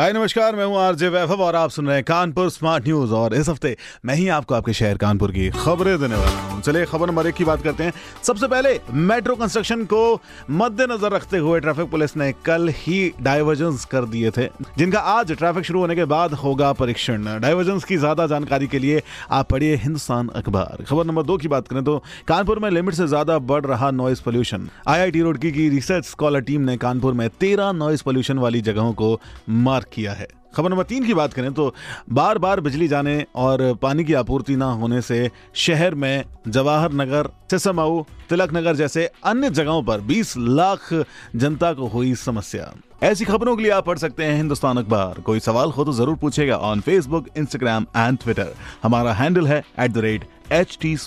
हाय, नमस्कार, मैं हूँ आरजे वैभव और आप सुन रहे हैं कानपुर स्मार्ट न्यूज़। और इस हफ़्ते मैं ही आपको आपके शहर कानपुर की खबरें देने वाला हूँ। चलिए, खबर नंबर एक की बात करते हैं। सबसे पहले, मेट्रो कंस्ट्रक्शन को मद्देनजर रखते हुए ट्रैफ़िक पुलिस ने कल ही डाइवर्जेंस कर दिए थे, जिनका आज ट्रैफ़िक शुरू होने के बाद होगा परीक्षण। डाइवर्जेंस की ज़्यादा जानकारी के लिए आप पढ़िए हिंदुस्तान अखबार। खबर नंबर दो की बात करें तो कानपुर में लिमिट से ज़्यादा बढ़ रहा नॉइस पोल्यूशन। आईआईटी रुड़की की रिसर्च स्कॉलर टीम ने कानपुर में तेरह नॉइस पोल्यूशन वाली जगहों को मार्क किया है। खबर नंबर तीन की बात करें तो बार बार बिजली जाने और पानी की आपूर्ति न होने से शहर में जवाहर नगर, सिसमाऊ, तिलक नगर जैसे अन्य जगहों पर 20 लाख जनता को हुई समस्या। ऐसी खबरों के लिए आप पढ़ सकते हैं हिंदुस्तान अखबार। कोई सवाल हो तो ज़रूर पूछेगा on Facebook Instagram and Twitter हमारा हैंडल है at the rate H T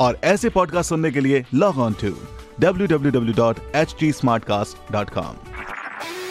और ऐसे पॉडकास्ट सुनने के लिए लॉग ऑन टू www.htsmartcast.com